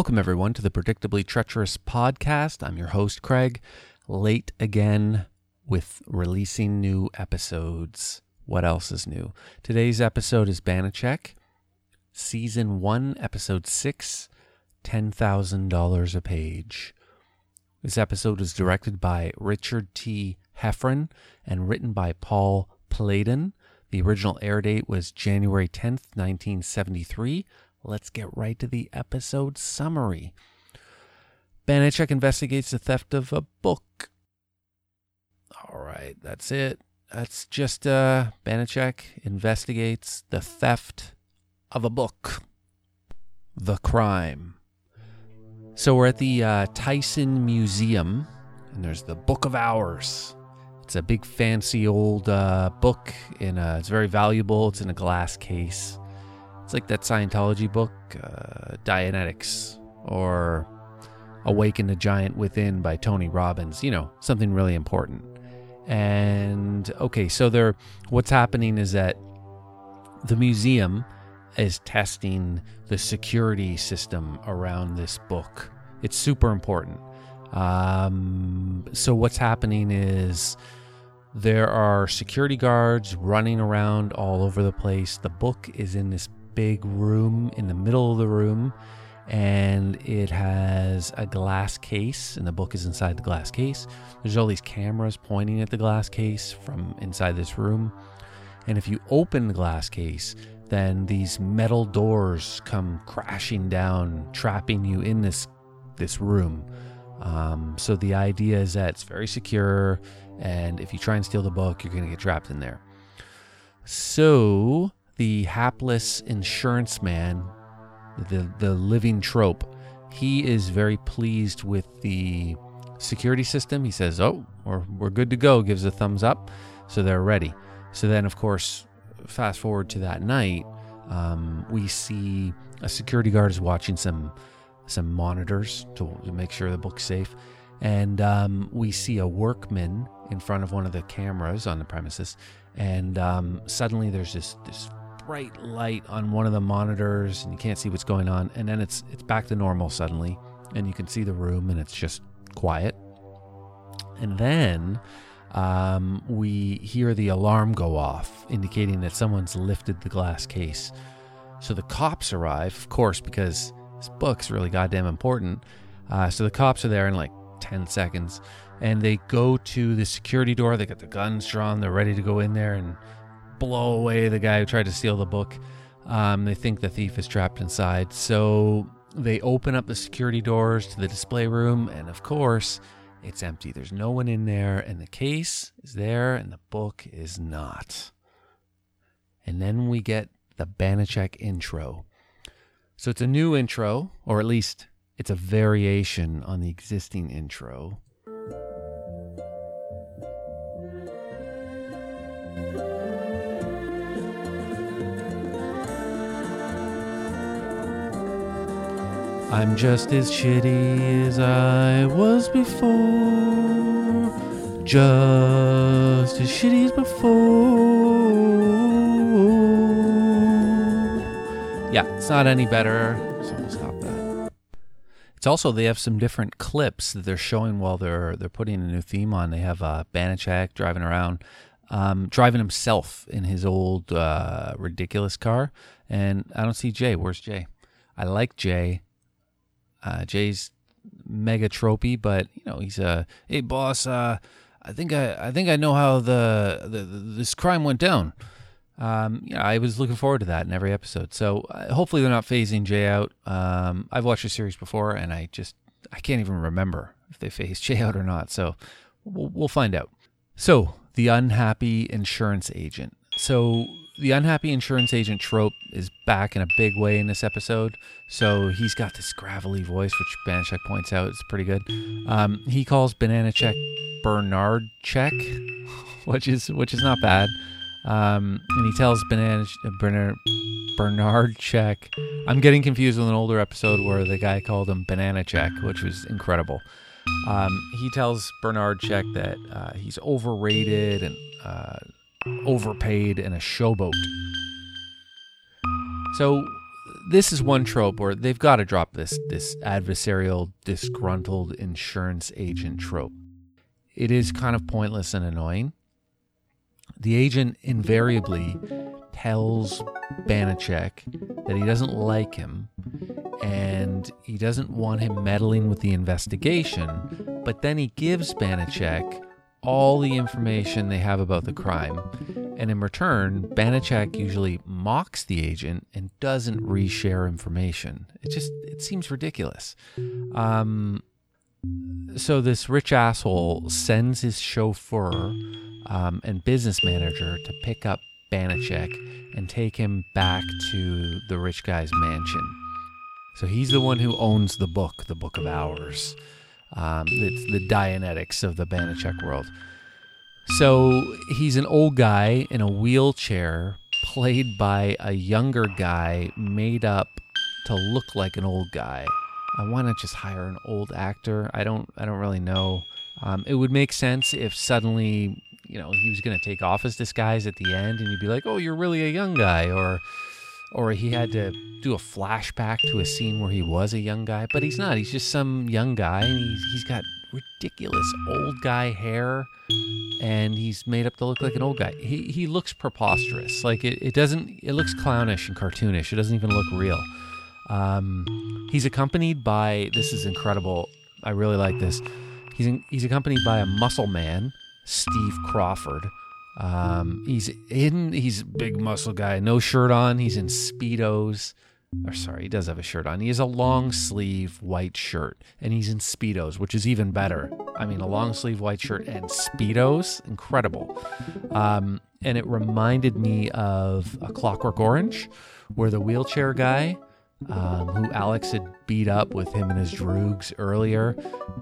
Welcome, everyone, to the Predictably Treacherous podcast. I'm your host, Craig, late again with releasing new episodes. What else is new? Today's episode is Banacek, Season 1, Episode 6, $10,000 a page. This episode is directed by Richard T. Heffron and written by Paul Playdon. The original air date was January 10th, 1973. Let's get right to the episode summary. Banacek investigates the theft of a book. All right, that's it. That's just uh Banacek investigates the theft of a book. The crime. So we're at the uh, Tyson Museum, and there's the Book of Hours. It's a big, fancy old uh, book. In a, it's very valuable. It's in a glass case. It's like that Scientology book, uh, Dianetics, or Awaken the Giant Within by Tony Robbins. You know, something really important. And okay, so there, what's happening is that the museum is testing the security system around this book. It's super important. Um, so what's happening is there are security guards running around all over the place. The book is in this big room in the middle of the room, and it has a glass case, and the book is inside the glass case. There's all these cameras pointing at the glass case from inside this room. And if you open the glass case, then these metal doors come crashing down, trapping you in this this room. Um, so the idea is that it's very secure, and if you try and steal the book, you're going to get trapped in there. So the hapless insurance man, the the living trope, he is very pleased with the security system. He says, "Oh, we're we're good to go." Gives a thumbs up, so they're ready. So then, of course, fast forward to that night, um, we see a security guard is watching some some monitors to, to make sure the book's safe, and um, we see a workman in front of one of the cameras on the premises, and um, suddenly there's this this bright light on one of the monitors, and you can't see what's going on, and then it's it's back to normal suddenly, and you can see the room, and it's just quiet, and then um, we hear the alarm go off, indicating that someone's lifted the glass case. So the cops arrive, of course, because this book's really goddamn important. Uh, so the cops are there in like 10 seconds, and they go to the security door. They got the guns drawn, they're ready to go in there and blow away the guy who tried to steal the book. Um, they think the thief is trapped inside. So they open up the security doors to the display room, and of course, it's empty. There's no one in there, and the case is there, and the book is not. And then we get the Banacek intro. So it's a new intro, or at least it's a variation on the existing intro. I'm just as shitty as I was before. Just as shitty as before. Yeah, it's not any better, so we'll stop that. It's also they have some different clips that they're showing while they're they're putting a new theme on. They have uh, Banacek driving around, um, driving himself in his old uh, ridiculous car, and I don't see Jay. Where's Jay? I like Jay. Uh, Jay's mega tropey, but you know he's a hey boss. Uh, I think I I think I know how the, the, this crime went down. Um, yeah, I was looking forward to that in every episode. So uh, hopefully they're not phasing Jay out. Um, I've watched the series before, and I just I can't even remember if they phased Jay out or not. So we'll, we'll find out. So the unhappy insurance agent. So the unhappy insurance agent trope is back in a big way in this episode. So he's got this gravelly voice, which Banacek points out is pretty good. Um, he calls Banana Check Bernard Check, which is which is not bad. Um, and he tells Banana Bernard Bernard Check. I'm getting confused with an older episode where the guy called him Banana Check, which was incredible. Um, he tells Bernard Check that uh, he's overrated and uh, overpaid and a showboat. So this is one trope where they've got to drop this this adversarial, disgruntled insurance agent trope. It is kind of pointless and annoying. The agent invariably tells Banacek that he doesn't like him and he doesn't want him meddling with the investigation, but then he gives Banacek all the information they have about the crime. And in return, Banacek usually mocks the agent and doesn't reshare information. It just it seems ridiculous. Um, so this rich asshole sends his chauffeur um, and business manager to pick up Banacek and take him back to the rich guy's mansion. So he's the one who owns the book, the Book of Hours. Um, it's the Dianetics of the Banacek world. So he's an old guy in a wheelchair, played by a younger guy made up to look like an old guy. I want to just hire an old actor. I don't. I don't really know. Um, it would make sense if suddenly, you know, he was going to take off his disguise at the end, and you'd be like, "Oh, you're really a young guy," or, or he had to do a flashback to a scene where he was a young guy, but he's not. He's just some young guy, and he's, he's got ridiculous old guy hair, and he's made up to look like an old guy. He he looks preposterous. Like it, it doesn't. It looks clownish and cartoonish. It doesn't even look real. Um, he's accompanied by this is incredible. I really like this. He's in, he's accompanied by a muscle man, Steve Crawford. Um, he's in. He's a big muscle guy, no shirt on. He's in speedos. Or sorry, he does have a shirt on. He has a long sleeve white shirt, and he's in speedos, which is even better. I mean, a long sleeve white shirt and speedos, incredible. Um, and it reminded me of a Clockwork Orange, where the wheelchair guy um, who Alex had beat up with him and his droogs earlier.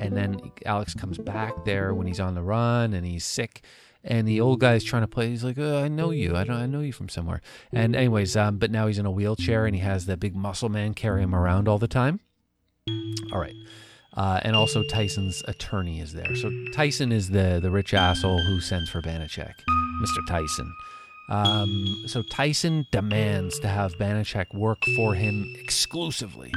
And then Alex comes back there when he's on the run and he's sick. And the old guy's trying to play. He's like, oh, "I know you. I don't. I know you from somewhere." And anyways, um, but now he's in a wheelchair and he has that big muscle man carry him around all the time. All right, uh, and also Tyson's attorney is there. So Tyson is the the rich asshole who sends for Banacek, Mister Tyson. Um, so Tyson demands to have Banacek work for him exclusively.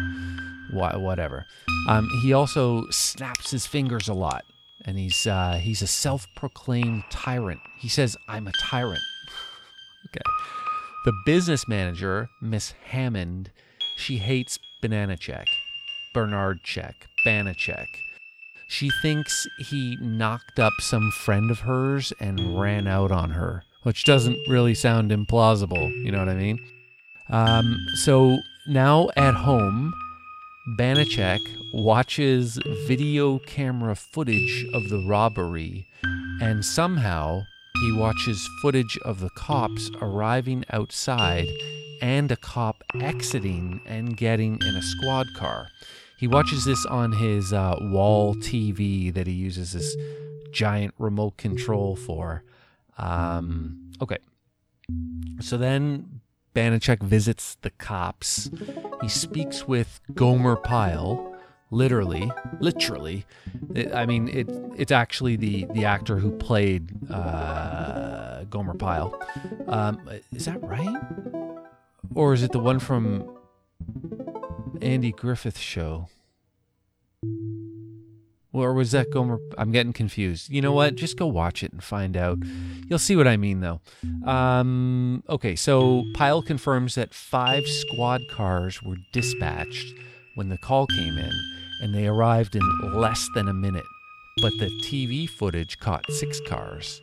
Wh- whatever. Um, he also snaps his fingers a lot, and he's uh, he's a self-proclaimed tyrant. He says, "I'm a tyrant." okay. The business manager, Miss Hammond, she hates Banacek, Bernard Check, Banacek. She thinks he knocked up some friend of hers and ran out on her which doesn't really sound implausible. You know what I mean? Um, so now at home, Banacek watches video camera footage of the robbery, and somehow he watches footage of the cops arriving outside and a cop exiting and getting in a squad car. He watches this on his uh, wall TV that he uses this giant remote control for. Um, okay. So then Banacek visits the cops. He speaks with Gomer Pyle, literally, literally. I mean, it, it's actually the, the actor who played uh, Gomer Pyle. Um, is that right? Or is it the one from Andy Griffith's show? Or was that Gomer? I'm getting confused. You know what? Just go watch it and find out. You'll see what I mean, though. Um, okay, so Pyle confirms that five squad cars were dispatched when the call came in, and they arrived in less than a minute. But the TV footage caught six cars.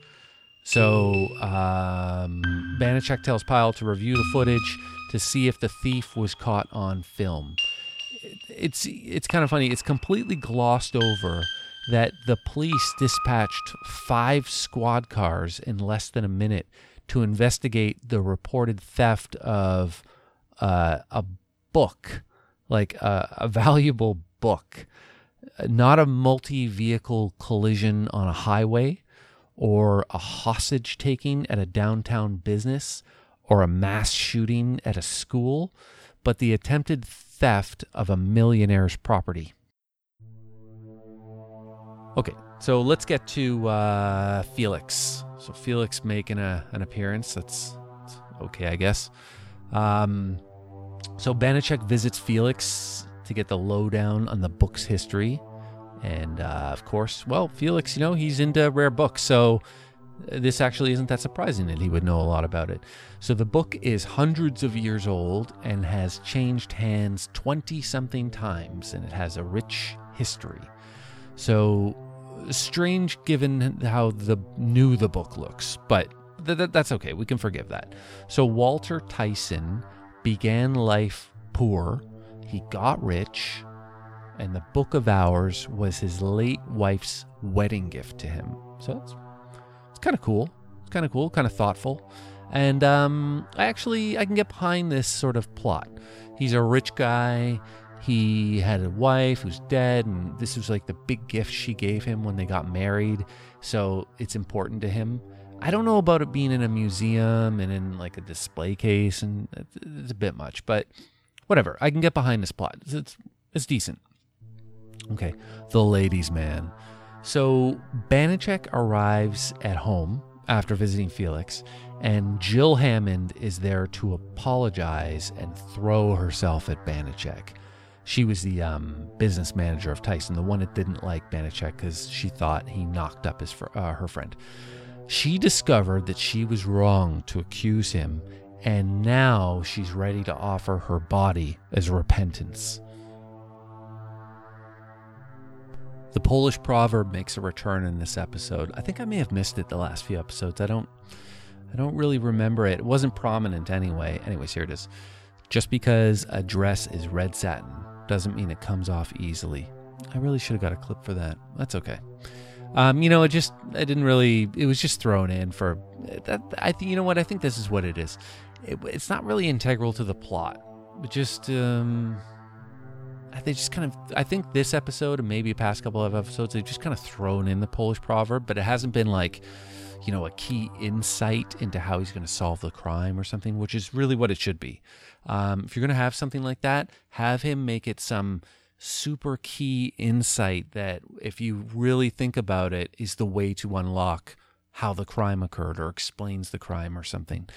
So um, Banacek tells Pyle to review the footage to see if the thief was caught on film it's it's kind of funny. It's completely glossed over that the police dispatched five squad cars in less than a minute to investigate the reported theft of uh, a book, like a, a valuable book, not a multi vehicle collision on a highway or a hostage taking at a downtown business or a mass shooting at a school, but the attempted theft of a millionaire's property. Okay, so let's get to uh, Felix. So Felix making a, an appearance. That's, that's okay, I guess. Um, So Banacek visits Felix to get the lowdown on the book's history. And uh, of course, well, Felix, you know, he's into rare books. So this actually isn't that surprising that he would know a lot about it. So the book is hundreds of years old and has changed hands 20 something times, and it has a rich history. So strange given how the new the book looks, but th- th- that's okay. We can forgive that. So Walter Tyson began life poor. He got rich, and the Book of Hours was his late wife's wedding gift to him. So it's kind of cool. It's kind of cool, kind of thoughtful. And um, I actually I can get behind this sort of plot. He's a rich guy. He had a wife who's dead, and this was like the big gift she gave him when they got married. So it's important to him. I don't know about it being in a museum and in like a display case, and it's a bit much, but whatever. I can get behind this plot. It's, it's, it's decent. Okay, the ladies' man. So Banacek arrives at home after visiting Felix, and Jill Hammond is there to apologize and throw herself at Banacek. She was the um, business manager of Tyson, the one that didn't like Banacek because she thought he knocked up his fr- uh, her friend. She discovered that she was wrong to accuse him, and now she's ready to offer her body as repentance. The Polish proverb makes a return in this episode. I think I may have missed it the last few episodes. I don't I don't really remember it. It wasn't prominent anyway. Anyways, here it is. Just because a dress is red satin doesn't mean it comes off easily. I really should have got a clip for that. That's okay. Um, you know, it just I didn't really. It was just thrown in for that. I think you know what I think this is what it is. It, it's not really integral to the plot, but just um, they just kind of. I think this episode and maybe past couple of episodes they've just kind of thrown in the Polish proverb, but it hasn't been like you know a key insight into how he's going to solve the crime or something, which is really what it should be. Um, if you're going to have something like that, have him make it some super key insight that, if you really think about it, is the way to unlock how the crime occurred or explains the crime or something.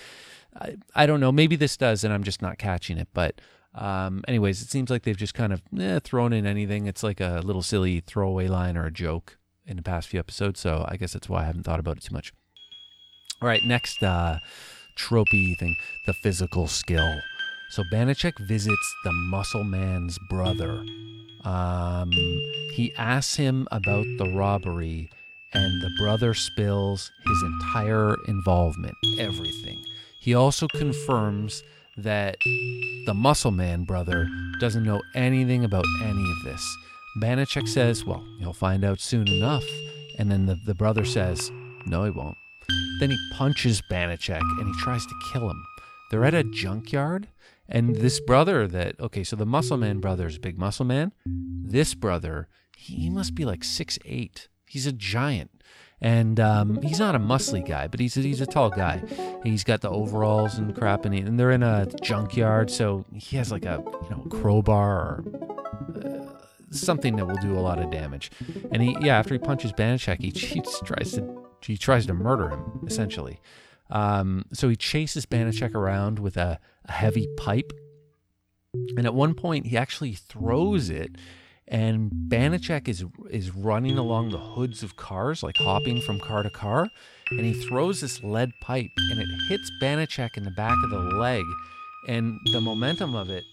I, I don't know. Maybe this does, and I'm just not catching it. But, um, anyways, it seems like they've just kind of eh, thrown in anything. It's like a little silly throwaway line or a joke in the past few episodes. So I guess that's why I haven't thought about it too much. All right, next uh, tropey thing the physical skill. So Banacek visits the muscle man's brother. Um, he asks him about the robbery, and the brother spills his entire involvement, everything. He also confirms that the muscle man brother doesn't know anything about any of this. Banacek says, Well, you'll find out soon enough. And then the, the brother says, No, he won't. Then he punches Banacek and he tries to kill him. They're at a junkyard and this brother that okay, so the muscle man brother is big muscle man. This brother, he must be like six eight. He's a giant. And um, he's not a muscly guy, but he's a, he's a tall guy. He's got the overalls and crap, and, he, and they're in a junkyard, so he has like a you know crowbar or uh, something that will do a lot of damage. And he yeah, after he punches Banacek, he, he tries to he tries to murder him essentially. Um, so he chases Banacek around with a, a heavy pipe. And at one point, he actually throws it, and Banacek is is running along the hoods of cars, like hopping from car to car. And he throws this lead pipe, and it hits Banacek in the back of the leg. And the momentum of it,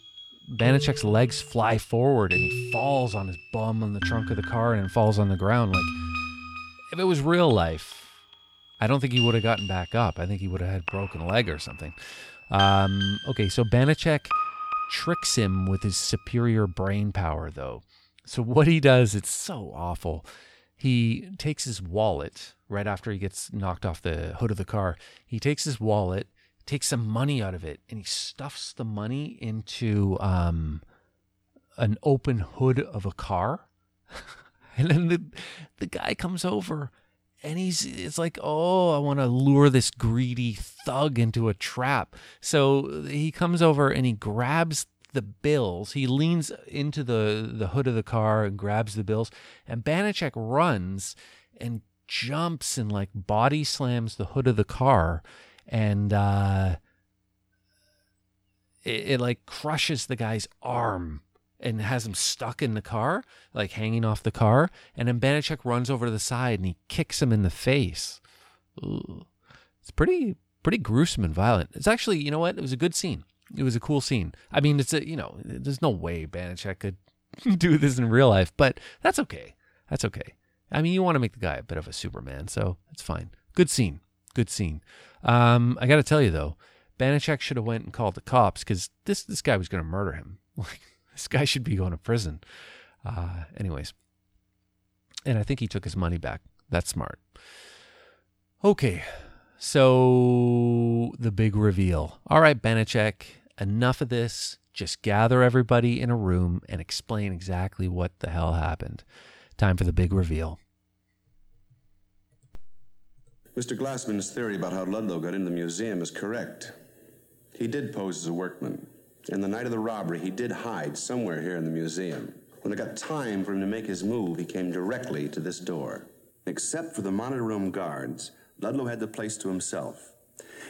Banacek's legs fly forward, and he falls on his bum on the trunk of the car, and falls on the ground. Like if it was real life, I don't think he would have gotten back up. I think he would have had broken leg or something. Um, okay, so Banacek tricks him with his superior brain power, though. So what he does, it's so awful. He takes his wallet right after he gets knocked off the hood of the car. He takes his wallet, takes some money out of it, and he stuffs the money into um, an open hood of a car. and then the the guy comes over and he's it's like oh i want to lure this greedy thug into a trap so he comes over and he grabs the bills he leans into the the hood of the car and grabs the bills and banacek runs and jumps and like body slams the hood of the car and uh it, it like crushes the guy's arm and has him stuck in the car, like hanging off the car. And then Banacek runs over to the side and he kicks him in the face. Ooh. It's pretty pretty gruesome and violent. It's actually, you know what? It was a good scene. It was a cool scene. I mean, it's a you know, there's no way Banacek could do this in real life, but that's okay. That's okay. I mean, you want to make the guy a bit of a Superman, so it's fine. Good scene. Good scene. Um, I got to tell you though, Banacek should have went and called the cops because this this guy was going to murder him. Like this guy should be going to prison. Uh, anyways, and I think he took his money back. That's smart. Okay, so the big reveal. All right, Banacek, enough of this. Just gather everybody in a room and explain exactly what the hell happened. Time for the big reveal. Mr. Glassman's theory about how Ludlow got into the museum is correct. He did pose as a workman. And the night of the robbery, he did hide somewhere here in the museum. When it got time for him to make his move, he came directly to this door. Except for the monitor room guards, Ludlow had the place to himself.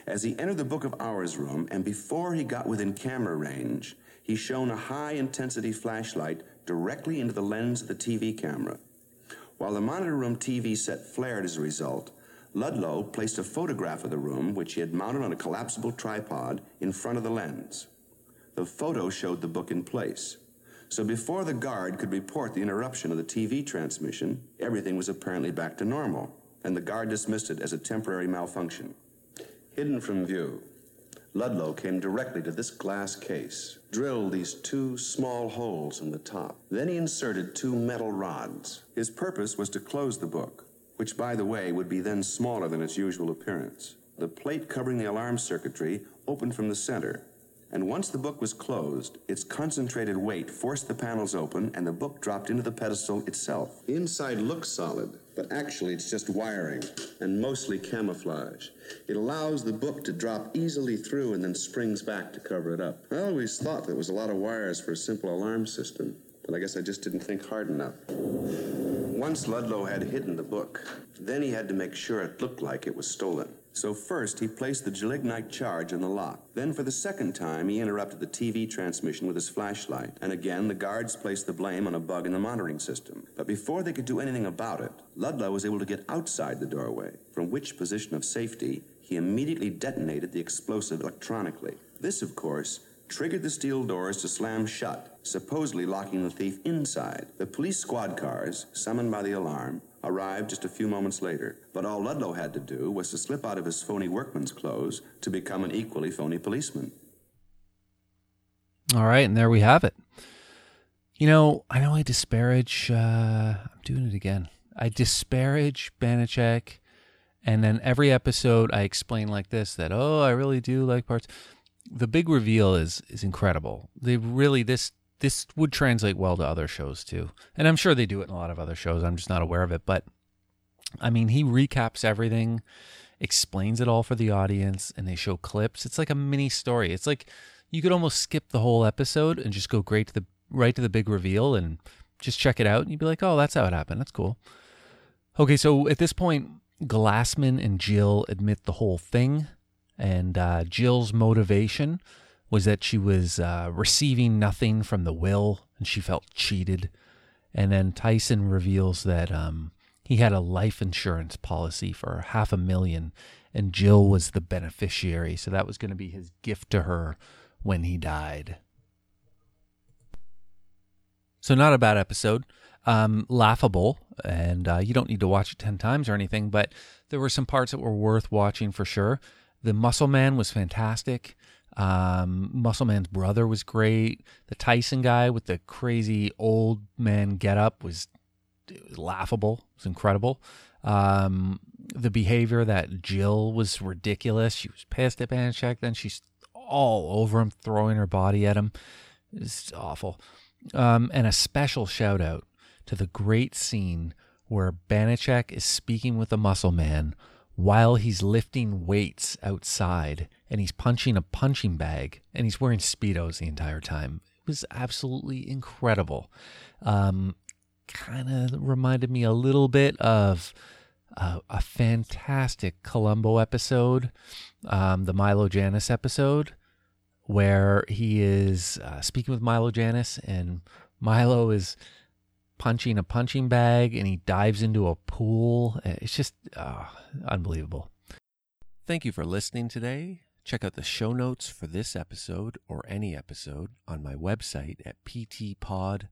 As he entered the Book of Hours room, and before he got within camera range, he shone a high intensity flashlight directly into the lens of the TV camera. While the monitor room TV set flared as a result, Ludlow placed a photograph of the room, which he had mounted on a collapsible tripod, in front of the lens. The photo showed the book in place. So before the guard could report the interruption of the TV transmission, everything was apparently back to normal, and the guard dismissed it as a temporary malfunction. Hidden from view, Ludlow came directly to this glass case, drilled these two small holes in the top. Then he inserted two metal rods. His purpose was to close the book, which, by the way, would be then smaller than its usual appearance. The plate covering the alarm circuitry opened from the center, and once the book was closed, its concentrated weight forced the panels open and the book dropped into the pedestal itself. Inside looks solid, but actually it's just wiring and mostly camouflage. It allows the book to drop easily through and then springs back to cover it up. I always thought there was a lot of wires for a simple alarm system, but I guess I just didn't think hard enough. Once Ludlow had hidden the book, then he had to make sure it looked like it was stolen. So first, he placed the gelignite charge in the lock. Then, for the second time, he interrupted the TV transmission with his flashlight. And again, the guards placed the blame on a bug in the monitoring system. But before they could do anything about it, Ludlow was able to get outside the doorway, from which position of safety he immediately detonated the explosive electronically. This, of course, triggered the steel doors to slam shut, supposedly locking the thief inside. The police squad cars, summoned by the alarm, arrived just a few moments later. But all Ludlow had to do was to slip out of his phony workman's clothes to become an equally phony policeman. All right, and there we have it. You know, I know I disparage, uh, I'm doing it again. I disparage Banacek, and then every episode I explain like this that, oh, I really do like parts. The big reveal is is incredible. They really, this this would translate well to other shows too. And I'm sure they do it in a lot of other shows. I'm just not aware of it. But I mean, he recaps everything, explains it all for the audience, and they show clips. It's like a mini story. It's like you could almost skip the whole episode and just go great to the right to the big reveal and just check it out and you'd be like, oh, that's how it happened. That's cool. Okay, so at this point, Glassman and Jill admit the whole thing, and uh, Jill's motivation was that she was uh, receiving nothing from the will and she felt cheated. And then Tyson reveals that um, he had a life insurance policy for half a million and Jill was the beneficiary. So that was going to be his gift to her when he died. So, not a bad episode. Um, laughable, and uh, you don't need to watch it 10 times or anything, but there were some parts that were worth watching for sure. The Muscle Man was fantastic. Um, Muscle Man's brother was great. The Tyson guy with the crazy old man getup was, was laughable. It was incredible. Um, the behavior that Jill was ridiculous. She was pissed at Banacek. Then she's all over him, throwing her body at him. It's awful. Um, and a special shout out to the great scene where Banacek is speaking with the muscle man while he's lifting weights outside and he's punching a punching bag and he's wearing Speedos the entire time. It was absolutely incredible. Um, kind of reminded me a little bit of uh, a fantastic Columbo episode, um, the Milo Janus episode, where he is uh, speaking with Milo Janus, and Milo is punching a punching bag and he dives into a pool. It's just uh, unbelievable. Thank you for listening today. Check out the show notes for this episode or any episode on my website at ptpod.xyz.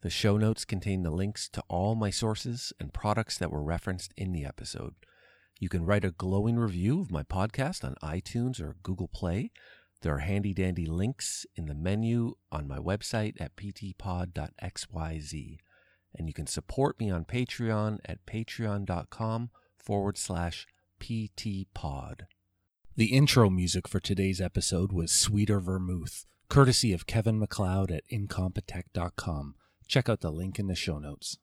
The show notes contain the links to all my sources and products that were referenced in the episode. You can write a glowing review of my podcast on iTunes or Google Play. There are handy dandy links in the menu on my website at ptpod.xyz. And you can support me on Patreon at patreon.com forward slash ptpod. The intro music for today's episode was Sweeter Vermouth, courtesy of Kevin MacLeod at incompetech.com. Check out the link in the show notes.